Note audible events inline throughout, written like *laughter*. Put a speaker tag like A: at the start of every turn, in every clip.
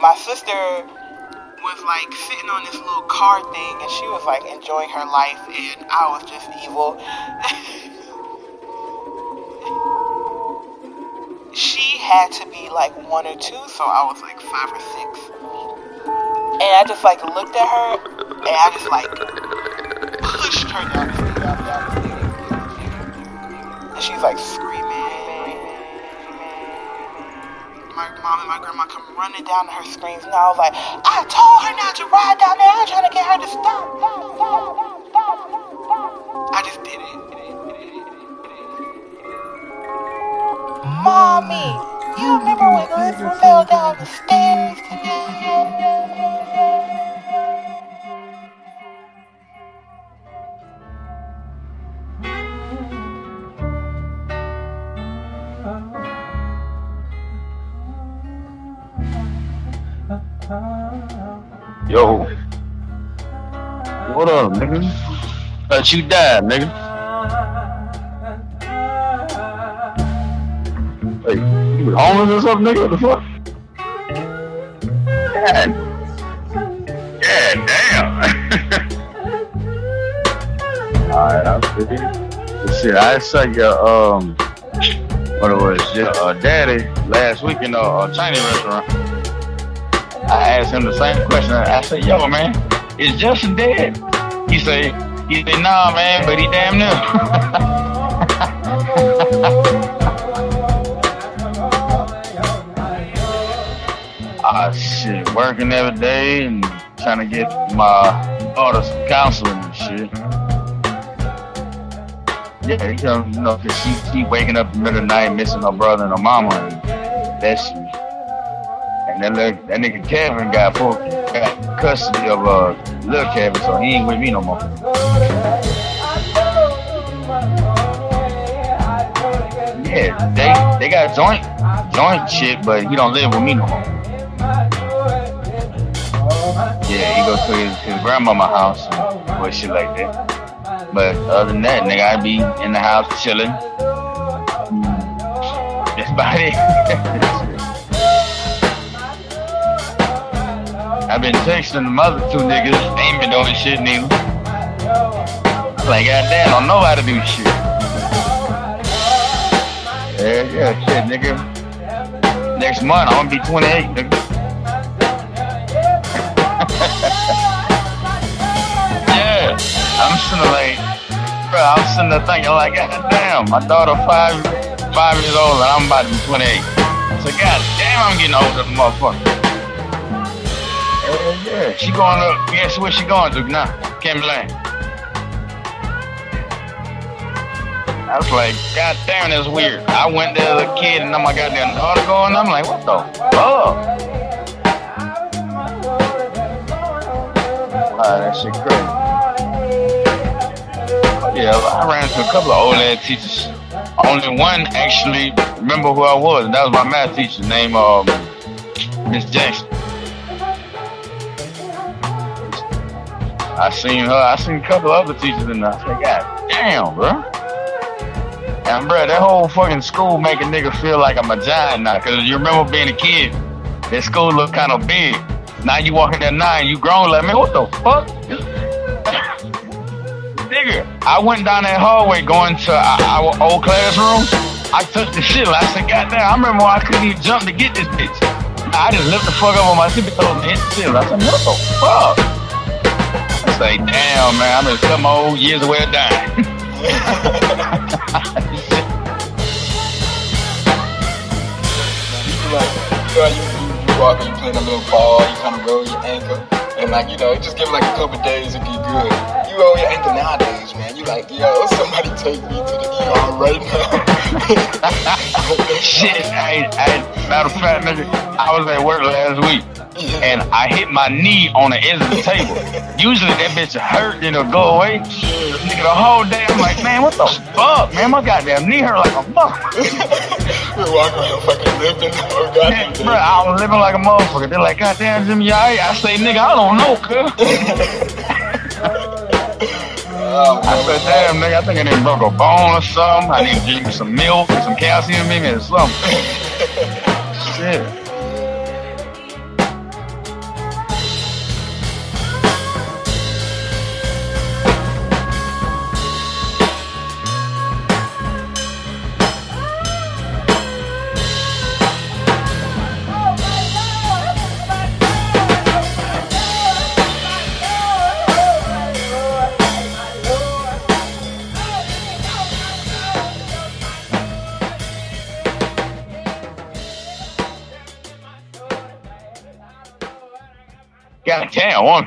A: my sister was like sitting on this little car thing and she was like enjoying her life and I was just evil. *laughs* she had to be like one or two, so I was like five or six. And I just like looked at her and I just like pushed her down the stairs. And she's like screaming. My mom and my grandma come running down her screams and I was like, I told her not to ride down there. I'm trying to get her to stop. I just did it. Mommy, you remember when Lisa fell down the stairs
B: Yo. What up, nigga? Let you die, nigga. Hey, you was homeless or something, nigga? What the fuck? God, God damn. Alright, I'll see you. Shit, I saw your, um, what it was, your uh, daddy last week in a uh, Chinese restaurant. I asked him the same question. I said, "Yo, man, is Justin dead?" He say, "He said, nah, man, but he damn near." *laughs* Ah, shit, working every day and trying to get my daughter some counseling and shit. Yeah, you know, 'cause she she waking up in the middle of the night missing her brother and her mama and that shit. And that, that nigga Kevin got full got custody of uh, little Kevin, so he ain't with me no more. Yeah, they they got joint joint shit, but he don't live with me no more. Yeah, he goes to his, his grandmama house and boy shit like that. But other than that, nigga, I be in the house chilling. That's about it. *laughs* I've been texting the mother two niggas, they ain't been doing shit neither. I'm like, goddamn, I don't know how to do shit. Yeah, yeah, shit, nigga. Next month, I'm gonna be 28, nigga. *laughs* yeah, I'm sitting like, bro, I'm sitting there thinking like, goddamn, my daughter five, five years old and I'm about to be 28. So goddamn, I'm getting older than motherfucker. Yeah, she going up. Guess where she going to now? Kim Lane. I was like, God damn, that's weird. I went there as a kid and I'm now my goddamn daughter going. I'm like, what the fuck? Ah, that shit crazy. Yeah, I ran into a couple of old ass teachers. Only one actually remember who I was, and that was my math teacher named um, Miss Jackson. I seen her. I seen a couple other teachers in there. I said, God damn, bro. And bro, that whole fucking school make a nigga feel like I'm a giant now. Cause you remember being a kid, that school looked kind of big. Now you walking there nine, you grown like, man, what the fuck? *laughs* nigga, I went down that hallway going to our, our old classroom. I took the shit. I said, God damn, I remember I couldn't even jump to get this bitch. I just lift the fuck up on my toes and hit the ceiling. I said, what the fuck? Say, damn, man, I'm in some old years away dying. *laughs*
C: you like, you know, you, you, walk and you playing a little ball, you kind of roll your ankle, and like, you know, just give it like a couple days if you good. You roll your ankle nowadays, man. You like, yo, *laughs* somebody take me to the ER right now. *laughs*
B: Shit, I, I, matter of fact, nigga, I was at work last week and I hit my knee on the edge of the table. Usually that bitch hurt, then it'll go away. Nigga, the whole day I'm like, man, what the fuck, man? My goddamn knee hurt like a fuck. *laughs*
C: You're walking around fucking living
B: Man, *laughs*
C: goddamn
B: bro, I was living like a motherfucker. They're like, goddamn, Jimmy, you alright? I say, nigga, I don't know, cuz.
C: Oh, *laughs*
B: I said, damn, nigga, I think I done broke a bone or something. I need to drink some milk and some calcium in me or something. Shit.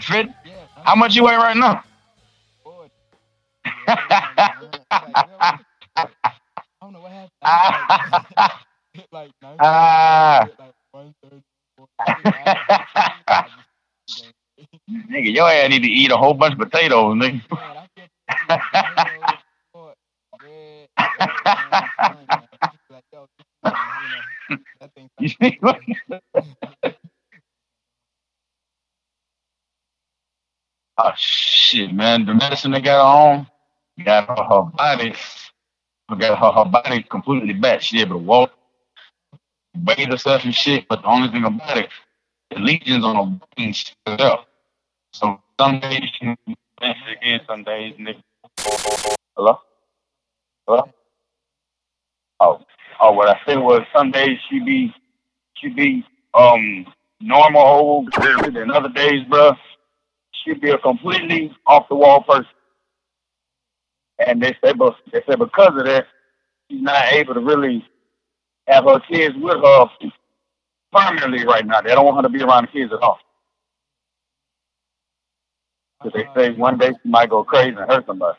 B: Damn, 150? How much you weigh right now? Nigga, your ass need to eat a whole bunch of potatoes, nigga. *laughs* You see what? Oh shit, man! The medicine they got on got her, her body, got her, her body completely back. She able to walk, bathe herself and shit. But the only thing about it, the lesions on her brain still there. So some days she can again, some days nigga. Hello? Hello? Oh, oh, what I said was some days she be, she be um normal old, and other days, bruh, she be a completely off the wall person. And they say, but they said because of that, she's not able to really have her kids with her permanently right now. They don't want her to be around the kids at all. Because they say one day she might go crazy and hurt somebody.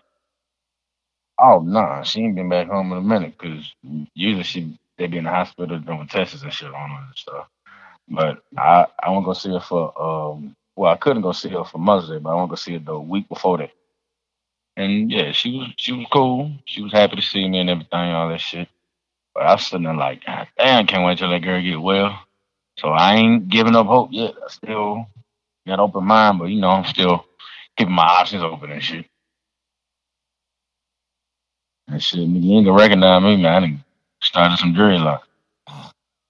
B: Oh no, nah, she ain't been back home in a minute because usually she they be in the hospital doing tests and shit on her and stuff. But I I want to go see her for um well I couldn't go see her for Mother's Day, but I want to go see her the week before that. And yeah, she was she was cool. She was happy to see me and everything, all that shit. But I was sitting there like, God damn, can't wait till that girl get well. So I ain't giving up hope yet. I still got an open mind, but you know, I'm still keeping my options open and shit. And shit, you ain't gonna recognize me, man. I done started some dreadlock.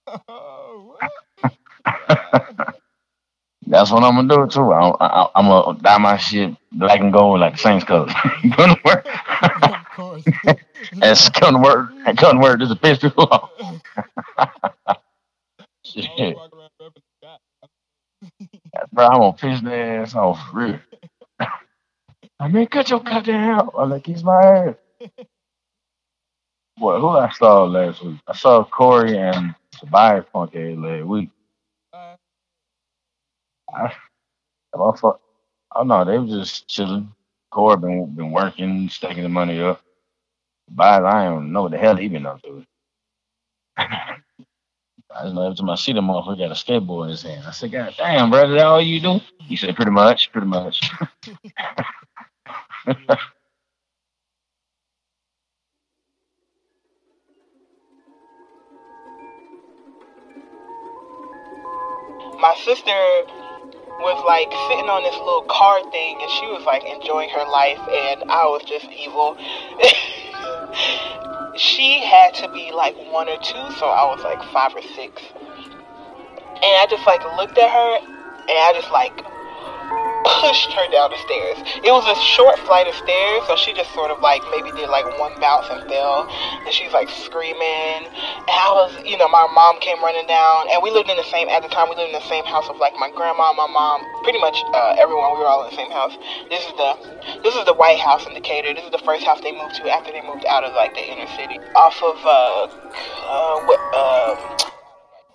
B: *laughs* Oh, *laughs* That's what I'm gonna do too. I, I, I'm gonna dye my shit black and gold like the Saints colors. *laughs* gonna work.
C: of course.
B: That's gonna work. That gonna work. This is a pistol. *laughs* shit.
C: Always walk around repping the Scott.
B: Bro, I'm gonna piss their ass off for real. *laughs* I mean, cut your goddamn. I'm like, kiss my ass. Boy, who I saw last week? I saw Corey and Tobias Punk last week. I, I oh no, they were just chilling. Corey been been working, stacking the money up. Tobias, I don't know what the hell he been up to. *laughs* I just know every time I see the motherfucker got a skateboard in his hand. I said, God damn, brother, that all you do? He said, pretty much, pretty much. *laughs*
A: my sister was like sitting on this little car thing and she was like enjoying her life and I was just evil. *laughs* she had to be like one or two, so I was like five or six. And I just like looked at her and I just like pushed her down the stairs. It was a short flight of stairs, so she just sort of like maybe did like one bounce and fell. And she's like screaming. And I was, you know, my mom came running down, and we lived in the same at the time. We lived in the same house of like my grandma, my mom, pretty much uh, everyone. We were all in the same house. This is the this is the White House in Decatur. This is the first house they moved to after they moved out of like the inner city, off of uh, uh, what, uh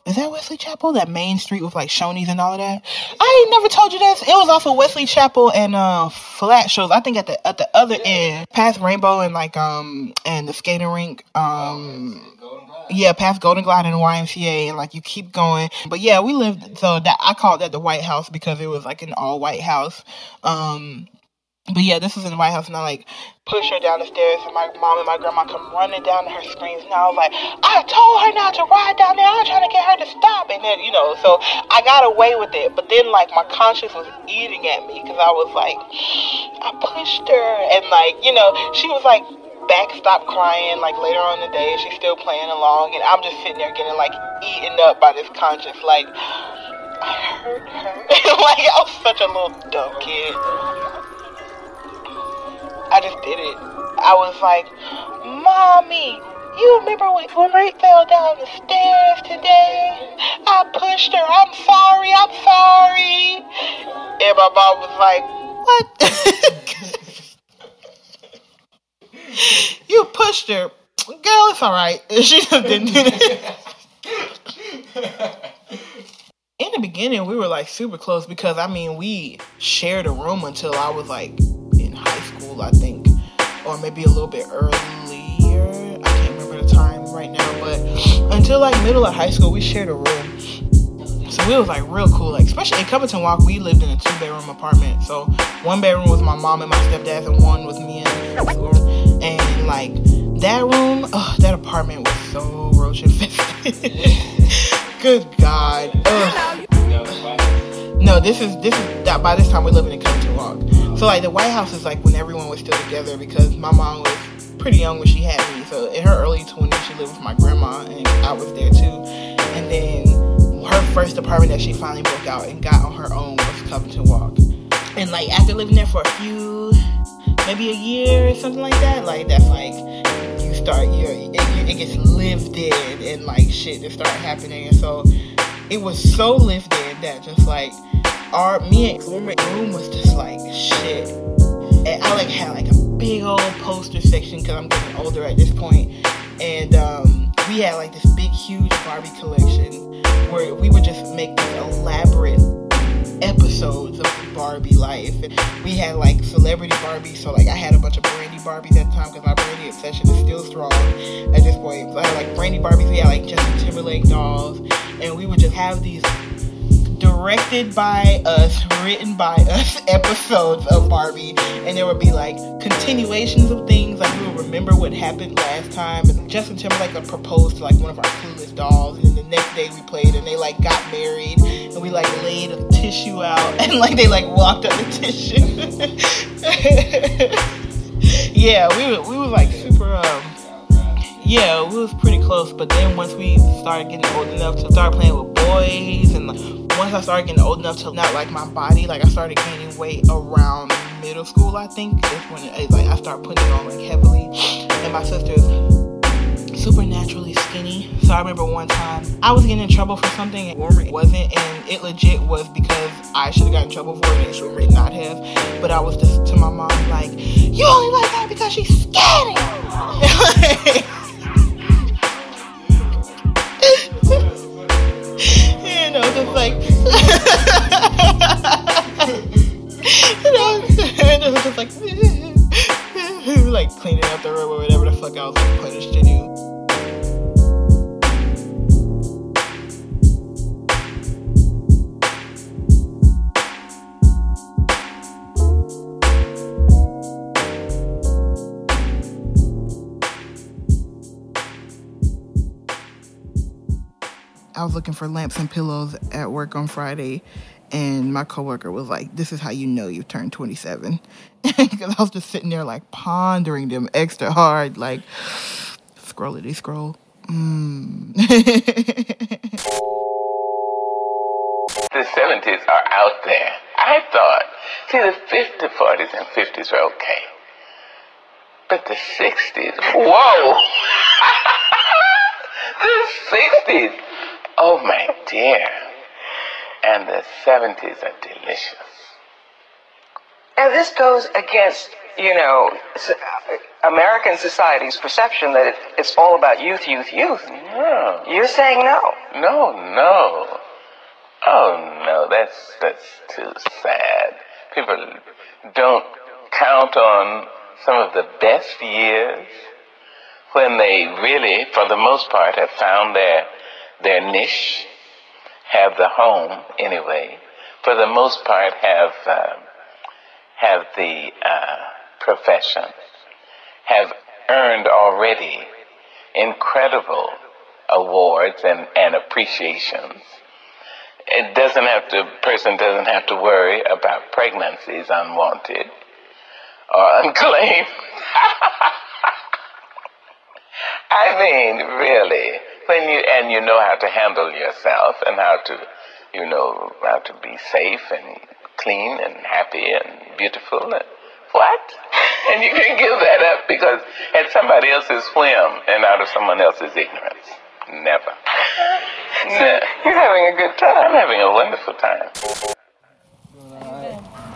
A: is that Wesley Chapel? That main street with like Shoney's and all of that? I ain't never told you this. It was off of Wesley Chapel and uh Flat Shoals. I think at the at the other end, past Rainbow and like um and the skating rink. Um yeah, past Golden Glide and YMCA and like you keep going. But yeah, we lived so that I called that the White House because it was like an all white house. Um but yeah, this was in the White House, and I like push her down the stairs, and my mom and my grandma come running down to her screams. And I was like, I told her not to ride down there. I'm trying to get her to stop, and then you know, so I got away with it. But then like my conscience was eating at me because I was like, I pushed her, and like you know, she was like back stop crying like later on in the day she's still playing along and i'm just sitting there getting like eaten up by this conscience like i hurt her *laughs* like i was such a little dumb kid I just did it. I was like, Mommy, you remember when, Ray fell down the stairs today? I pushed her. I'm sorry. I'm sorry. And my mom was like, What? *laughs* you pushed her. Girl, it's all right. *laughs* She just didn't do that. In the beginning, we were like super close because I mean, we shared a room until I was like school, I think, or maybe a little bit earlier. I can't remember the time right now, but until like middle of high school, we shared a room. So we was like real cool, like especially in Covington Walk, we lived in a two bedroom apartment. So one bedroom was my mom and my stepdad, and one was me and and like that room, oh, that apartment was so roach infested. *laughs* Good God. Ugh. No, this is this is that by this time we're living in Covington Walk. So like the White House is like when everyone was still together because my mom was pretty young when she had me. So in her early twenties she lived with my grandma and I was there too. And then her first apartment that she finally broke out and got on her own was Covington Walk. And like after living there for a few maybe a year or something like that, like that's like you start your it, it gets lived in and like shit just start happening and so it was so lived in that just like our me and roommate room was just like shit. And I like had like a big old poster section because I'm getting older at this point, and um, we had like this big huge Barbie collection where we would just make elaborate episodes of Barbie life. And we had like celebrity Barbies, so like I had a bunch of Brandy Barbies at the time because my Brandy obsession is still strong at this point. So I had like Brandy Barbies, we had like Justin Timberlake dolls, and we would just have these directed by us, written by us *laughs* episodes of Barbie, and there would be like continuations of things. Like we would remember what happened last time, and Justin Timberlake would propose to like one of our clueless dolls, and then the next day we played, and they like got married, and we like laid a tissue out, *laughs* and like they like walked up the tissue. *laughs* yeah, we were we were like super. Um, yeah, we was pretty close, but then once we started getting old enough to start playing with boys, and like, once I started getting old enough to not like my body, like I started gaining weight around middle school. I think that's when it, like I started putting it on like heavily, and my sister's supernaturally skinny. So I remember one time I was getting in trouble for something and it wasn't, and it legit was because I should have gotten in trouble for it and it should not have. But I was just to my mom like, "You only like her because she's skinny." *laughs* cleaning up the room or whatever the fuck I was like punished to do. I was looking for lamps and pillows at work on Friday, and my coworker was like, "This is how you know you've turned 27," because *laughs* I was just sitting there like pondering them extra hard, like scrollity scroll. Mm. *laughs*
D: the 70s are out there. I thought, see, the 50s, 40s, and 50s are okay. But the 60s, whoa! *laughs* the 60s, oh my dear. And the 70s are delicious.
E: And this goes against, you know, uh, American society's perception that it's all about youth, youth, youth.
D: No,
E: You're saying no.
D: no, no. Oh no, that's that's too sad. People don't count on some of the best years when they really, for the most part, have found their their niche, have the home anyway. For the most part, have uh, have the uh, profession, have earned already incredible awards and, and appreciations it doesn't have to person doesn't have to worry about pregnancies unwanted or *laughs* unclaimed. I mean, really, when you and you know how to handle yourself and how to, you know, how to be safe and clean and happy and beautiful and what? *laughs* And you can give that up because at somebody else's whim and out of someone else's ignorance. Never. *laughs* Ne-
E: You're having a good time.
D: I'm having a wonderful time.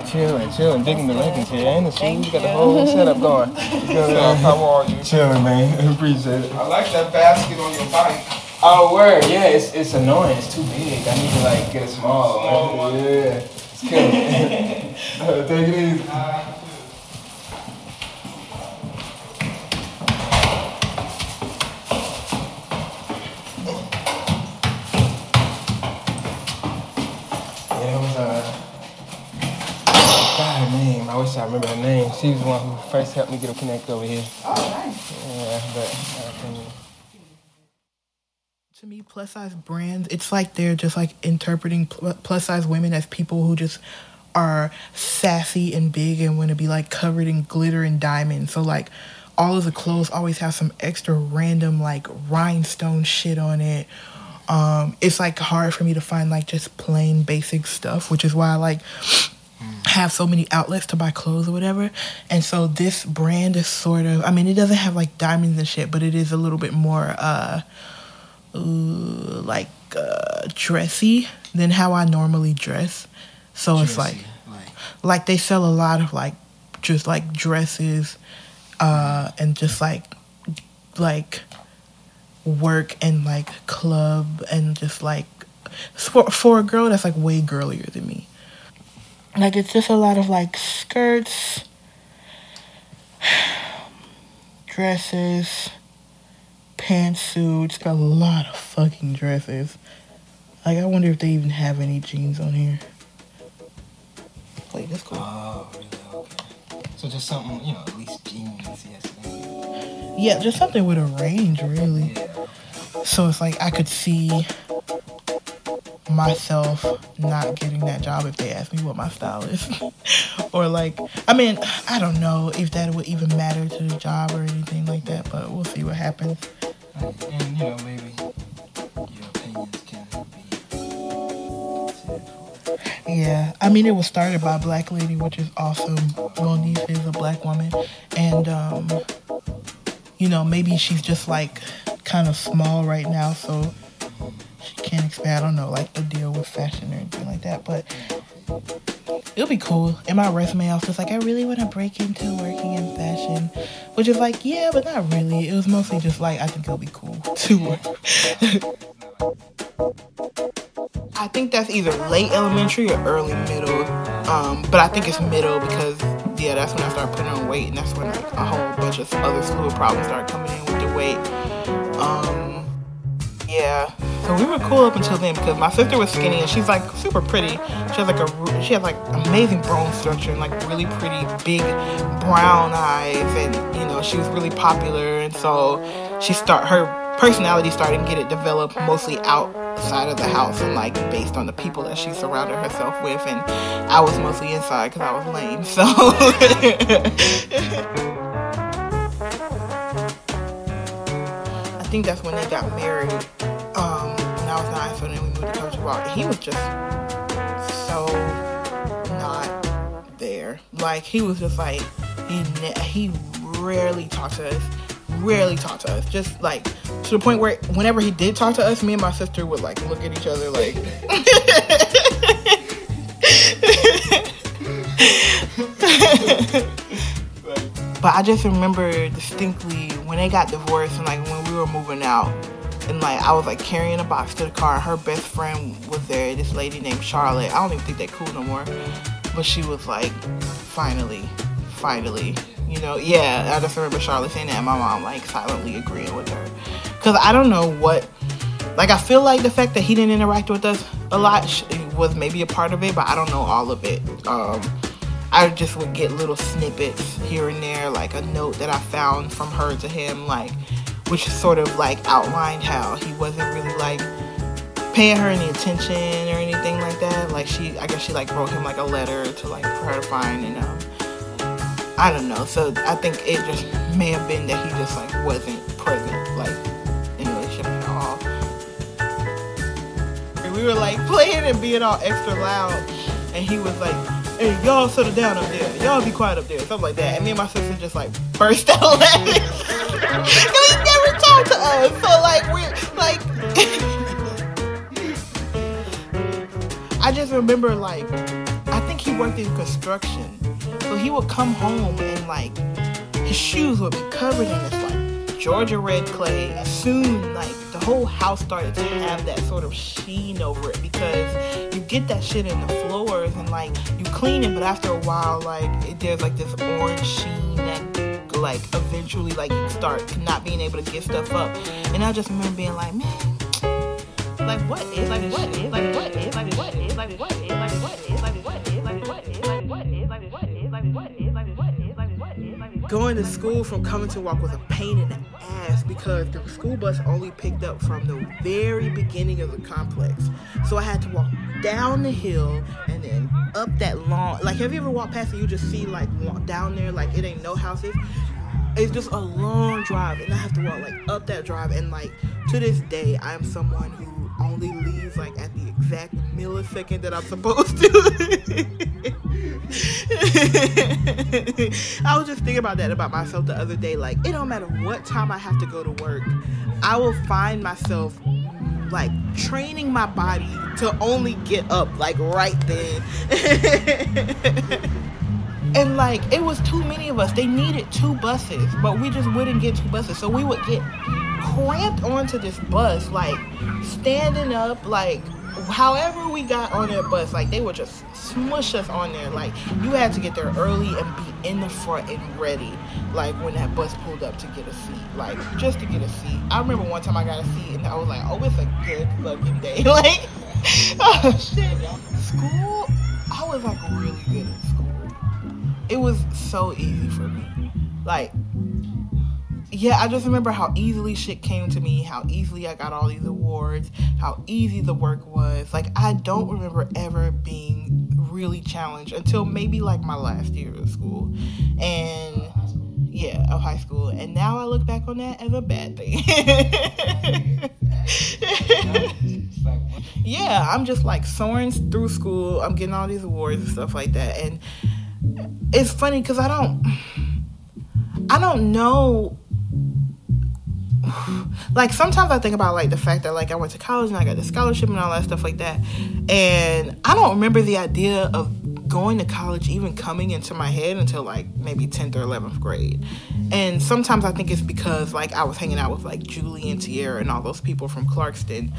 C: Chilling, chilling, digging the Lincolns here. Ain't it sweet? You got the whole setup going. You know, how are you? Chilling, man. *laughs* Appreciate it. I like that basket on your bike. Oh, word. Yeah, it's, it's annoying. It's too big. I need to like get a small small one. Yeah. It's killing. Uh, *laughs* Take it easy. Yeah, wish I remember her name. She was the one who first helped me get a connect over here.
A: Oh, nice.
C: Yeah, but I can't.
A: To me, plus size brands, it's like they're just like interpreting plus size women as people who just are sassy and big and want to be like covered in glitter and diamonds. So like all of the clothes always have some extra random like rhinestone shit on it. Um, it's like hard for me to find like just plain basic stuff, which is why I like have so many outlets to buy clothes or whatever. And so this brand is sort of I mean it doesn't have like diamonds and shit, but it is a little bit more uh like uh, dressy than how I normally dress. So it's like like they sell a lot of like just like dresses uh and just like like work and like club and just like for, for a girl that's like way girlier than me. Like it's just a lot of like skirts, dresses, pantsuits, got a lot of fucking dresses. Like I wonder if they even have any jeans on here. Wait, that's cool.
C: Oh, really? Okay. So just something, you know, at least jeans, yes.
A: Yeah, just something with a range, really.
C: Yeah.
A: So it's like I could see myself not getting that job if they asked me what my style is. *laughs* or like, I mean, I don't know if that would even matter to the job or anything like that, but we'll see what happens.
C: And, you know, maybe your opinions can be.
A: Yeah, I mean, it was started by a black lady, which is awesome. Monique is a black woman, and um, you know, maybe she's just like kind of small right now, so she can't expand. I don't know, like the deal with fashion or anything like that, but it'll be cool. In my resume, I was like, I really want to break into working in fashion, which is like, yeah, but not really. It was mostly just like, I think it'll be cool *laughs* to work. I think that's either late elementary or early middle. Um, but I think it's middle because yeah, that's when I started putting on weight, and that's when like a whole bunch of other of problems started coming in with the weight. Um, yeah, so we were cool up until then because my sister was skinny and she's like super pretty. She has like a she has like amazing bone structure and like really pretty big brown eyes, and you know she was really popular, and so she start her personality started to get it developed mostly outside of the house and like based on the people that she surrounded herself with and i was mostly inside because i was lame so *laughs* think that's when they got married um when i was nine so then we moved to country and he was just so not there. Like he was just like he ne- he rarely talked to us rarely talked to us. Just like to the point where whenever he did talk to us me and my sister would like look at each other like *laughs* but i just remember distinctly when they got divorced and like when we were moving out and like i was like carrying a box to the car and her best friend was there this lady named charlotte. I don't even think they're cool no more. But she was like finally finally you know yeah i just remember charlotte saying that and my mom like silently agreeing with her. Because i don't know what like i feel like the fact that he didn't interact with us a lot was maybe a part of it but i don't know all of it. Um i just would get little snippets here and there like a note that i found from her to him like which sort of like outlined how he wasn't really like paying her any attention or anything like that like she i guess she like wrote him like a letter to like for her to find and um I don't know. So I think it just may have been that he just like wasn't present, like in the relationship at all. And we were like playing and being all extra loud, and he was like, "Hey, y'all settle down up there. Y'all be quiet up there." Something like that. And me and my sister just like burst *laughs* out laughing. *laughs* to us. So like we're like. *laughs* I just remember like I think he worked in construction. So he would come home and like his shoes would be covered in this like Georgia red clay. And soon like the whole house started to have that sort of sheen over it because you get that shit in the floors and like you clean it, but after a while, like it, there's like this orange sheen that like eventually like start not being able to get stuff up. And I just remember being like, man, like what is like what is like what is like what is like what is like what is like what is like what is like what is like what is like what is like what is like what is like going to school from Covington Walk was a pain in the ass because the school bus only picked up from the very beginning of the complex. So I had to walk down the hill and then up that long like have you ever walked past and you just see like down there like it ain't no houses it's just a long drive and i have to walk like up that drive and like to this day i'm someone who only leaves like at the exact millisecond that I'm supposed to. *laughs* I was just thinking about that about myself the other day. Like, it don't matter what time I have to go to work, I will find myself like training my body to only get up like right then. *laughs* and like it was too many of us. They needed two buses, but we just wouldn't get two buses. So we would get cramped onto this bus, like standing up, like however we got on that bus, like they would just smush us on there. Like you had to get there early and be in the front and ready, like when that bus pulled up to get a seat, like just to get a seat. I remember one time I got a seat and I was like, oh, it's a good fucking day. *laughs* like, *laughs* oh shit, school. I was like really good at school. It was so easy for me. Like yeah, I just remember how easily shit came to me, how easily I got all these awards, how easy the work was. Like, I don't remember ever being really challenged until maybe like my last year of school. And yeah, of high school. And now I look back on that as a bad thing. *laughs* yeah, I'm just like soaring through school. I'm getting all these awards and stuff like that. And it's funny because I don't. I don't know like sometimes I think about like the fact that like I went to college and I got the scholarship and all that stuff like that. And I don't remember the idea of going to college even coming into my head until like maybe 10th or 11th grade. And sometimes I think it's because like I was hanging out with like Julie and Tierra and all those people from Clarkston.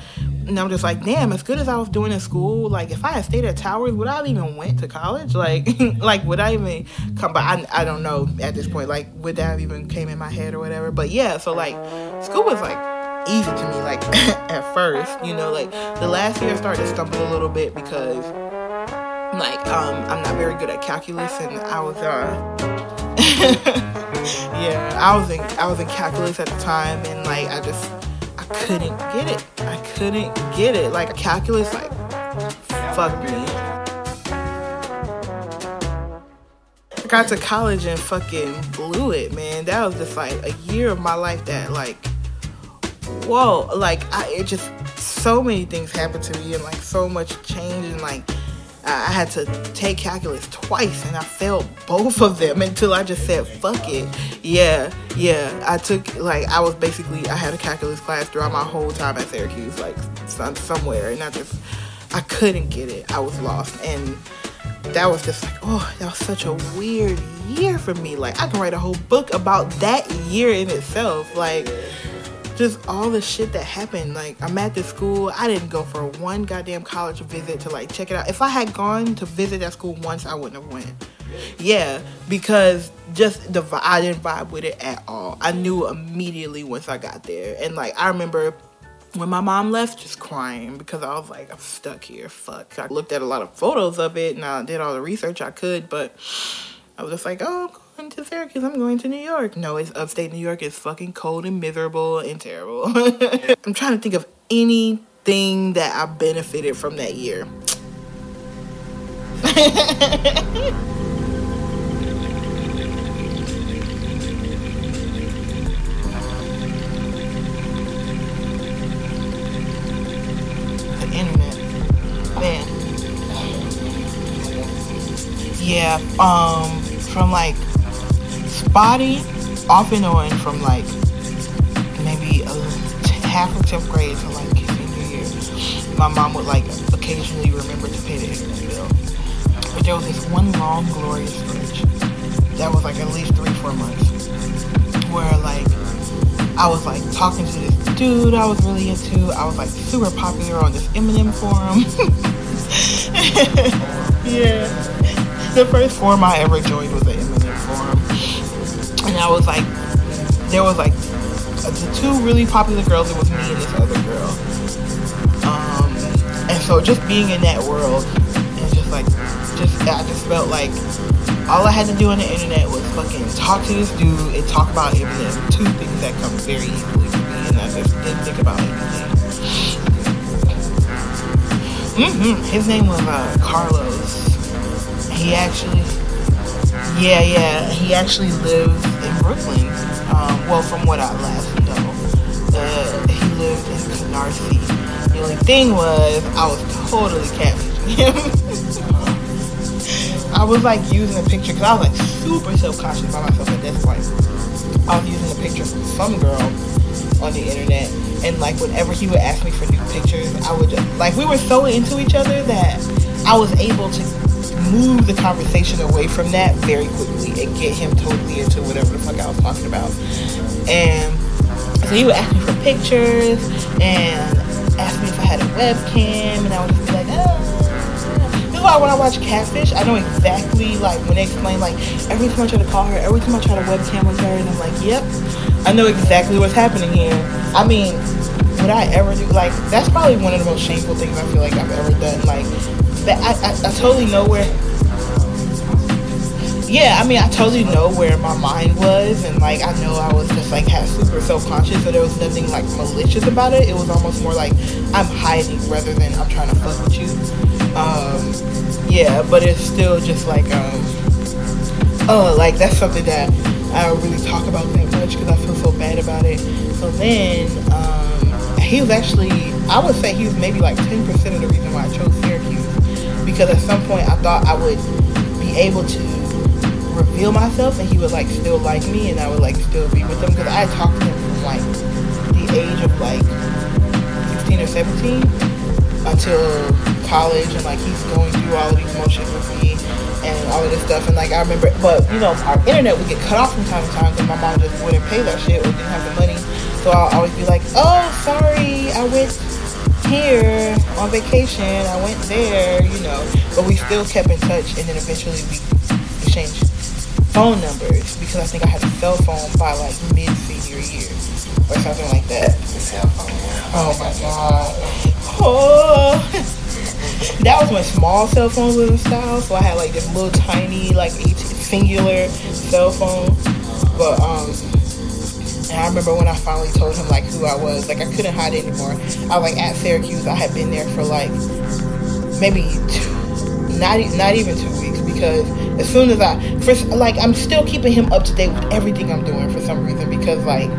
A: And I'm just like, damn, as good as I was doing in school, like if I had stayed at Towers, would I have even went to college? *laughs* Like, like would I even come by? I, I don't know at this point, like would that have even came in my head or whatever? But yeah, so like school was like easy to me like *laughs* at first you know like the last year I started to stumble a little bit because like um I'm not very good at calculus and I was uh *laughs* yeah I was in I was in calculus at the time and like I just I couldn't get it. I couldn't get it. Like calculus like fuck me. I got to college and fucking blew it man. That was just like a year of my life that like whoa like I it just so many things happened to me and like so much change and like I had to take calculus twice and I failed both of them *laughs* until I just said, fuck it. Yeah, yeah. I took, like, I was basically, I had a calculus class throughout my whole time at Syracuse, like, somewhere. And I just, I couldn't get it. I was lost. And that was just like, oh, that was such a weird year for me. Like, I can write a whole book about that year in itself. Like, just all the shit that happened. Like I'm at this school. I didn't go for one goddamn college visit to like check it out. If I had gone to visit that school once, I wouldn't have went. Yeah, because just the I didn't vibe with it at all. I knew immediately once I got there, and like I remember when my mom left, just crying because I was like, I'm stuck here. Fuck. I looked at a lot of photos of it and I did all the research I could, but I was just like, oh, going to Syracuse. I'm going to New York. No, it's upstate New York. It's fucking cold and miserable and terrible. *laughs* I'm trying to think of anything that I benefited from that year. *laughs* the internet. Man. Yeah, um, from like spotty off and on from like maybe uh, a half of 10th grade to like senior year. My mom would like occasionally remember to pay the internet bill. But there was this one long glorious stretch that was like at least three, four months where like I was like talking to this dude I was really into. I was like super popular on this Eminem forum. *laughs* yeah. The first forum I ever joined was. And I was like, there was like the two really popular girls, it was me and this other girl. Um, and so just being in that world, and just like, just I just felt like all I had to do on the internet was fucking talk to this dude and talk about Eminem. Two things that come very easily to me, and I just didn't think about anything. Mm-hmm. His name was uh, Carlos. He actually, yeah, yeah, he actually lived in Brooklyn. Um, well, from what I last know, uh, he lived in Canarsie. The only thing was, I was totally catfishing him. *laughs* I was like using a picture because I was like super self-conscious by myself at this point. I was using a picture from some girl on the internet, and like whenever he would ask me for new pictures, I would just like we were so into each other that I was able to move the conversation away from that very quickly and get him totally into whatever the fuck I was talking about. And so he would ask me for pictures and ask me if I had a webcam, and I would just be like, oh. This is why when I watch Catfish, I know exactly like when they explain like every time I try to call her, every time I try to webcam with her, and I'm like, yep, I know exactly what's happening here. I mean, would I ever do like that's probably one of the most shameful things I feel like I've ever done. Like that, I, I, I totally know where yeah, I mean, I totally know where my mind was, and like I know I was just like had super self conscious, so there was nothing like malicious about it. It was almost more like I'm hiding rather than I'm trying to fuck with you. Um, yeah, but it's still just like um, oh, like that's something that I don't really talk about that much because I feel so bad about it. So then um, he was actually, I would say he was maybe like 10% of the reason why I chose Syracuse because at some point I thought I would be able to reveal myself and he would like still like me and I would like still be with him. Because I talked to him from like the age of like 16 or 17 until college and like he's going through all of these motions with me and all of this stuff. And like I remember but you know our internet would get cut off from time to time because my mom just wouldn't pay that shit or didn't have the money. So I'll always be like oh sorry I went here on vacation I went there you know but we still kept in touch and then eventually we exchanged phone numbers because I think I had a cell phone by like mid senior year or something like that. Oh my god. Oh. *laughs* that was when small cell phones was in style, so I had like this little tiny like singular cell phone. But um and I remember when I finally told him like who I was, like I couldn't hide anymore. I like at Syracuse. I had been there for like maybe two, not not even two weeks because as soon as I first like I'm still keeping him up to date with everything I'm doing for some reason because like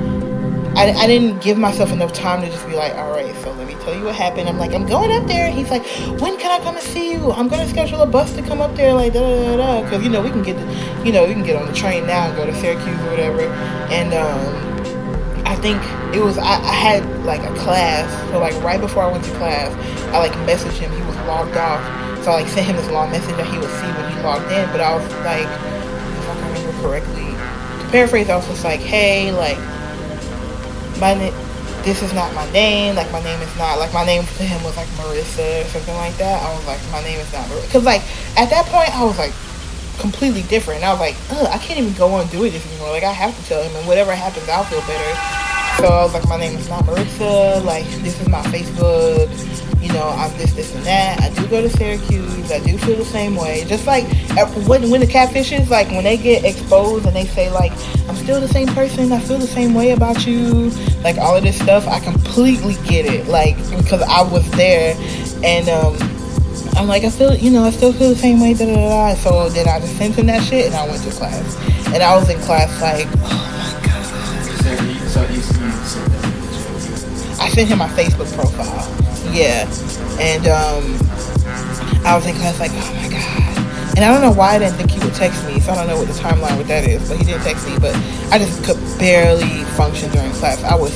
A: I, I didn't give myself enough time to just be like all right so let me tell you what happened. I'm like I'm going up there. He's like when can I come and see you? I'm gonna schedule a bus to come up there like da da da because you know we can get the, you know we can get on the train now and go to Syracuse or whatever. And um I think it was I, I had like a class so like right before I went to class I like messaged him he was logged off so I like sent him this long message that he would see when he logged in. But I was like, if I can remember correctly, to paraphrase, I was just like, hey, like, my na- this is not my name. Like my name is not like my name to him was like Marissa or something like that. I was like, my name is not Marissa. Cause like at that point I was like completely different. I was like, I can't even go on and do this anymore. Like I have to tell him, and whatever happens, I'll feel better. So I was like, my name is not Marissa. Like this is my Facebook you know, I'm this, this, and that. I do go to Syracuse. I do feel the same way. Just like when, when the catfishes, like when they get exposed and they say like, I'm still the same person. I feel the same way about you. Like all of this stuff, I completely get it. Like because I was there, and um, I'm like, I feel, you know, I still feel the same way. Da da da. So then I just sent him that shit, and I went to class, and I was in class like, oh my god. I sent him my Facebook profile. Yeah. And um, I was in class like, oh my God. And I don't know why I didn't think he would text me, so I don't know what the timeline with that is, but he didn't text me. But I just could barely function during class. I was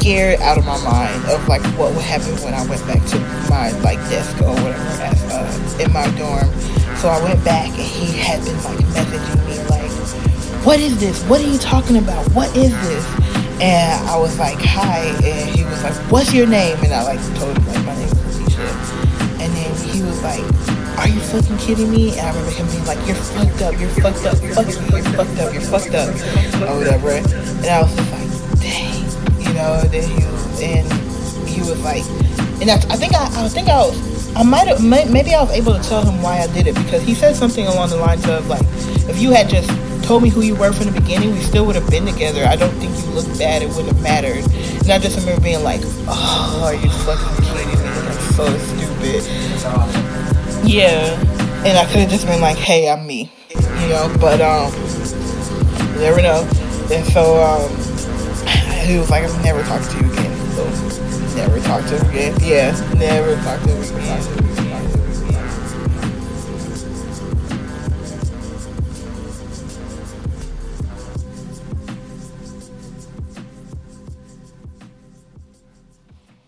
A: scared out of my mind of like what would happen when I went back to my like desk or whatever at, uh, in my dorm. So I went back and he had been like messaging me like, what is this? What are you talking about? What is this? And I was like, hi. And he was like, what's your name? And I like told him like my name is Alicia. And then he was like, are you fucking kidding me? And I remember him being like, you're fucked up, you're fucked up, fuck you, you're fucked up, you're fucked up, or whatever. And I was just like, dang, know. And he was, and he was like, and I, I think I, I think I was, I might have, maybe I was able to tell him why I did it because he said something along the lines of like, if you had just told me who you were from the beginning, we still would have been together. I don't think you looked bad. It wouldn't have mattered. And I just remember being like, oh, are you fucking kidding me? That's so stupid. Yeah. And I could have just been like, hey, I'm me. You know, but, um, you never know. And so, um, he was like, I'm never talking to you again. Never talk to him again. Yeah, never talk to him again.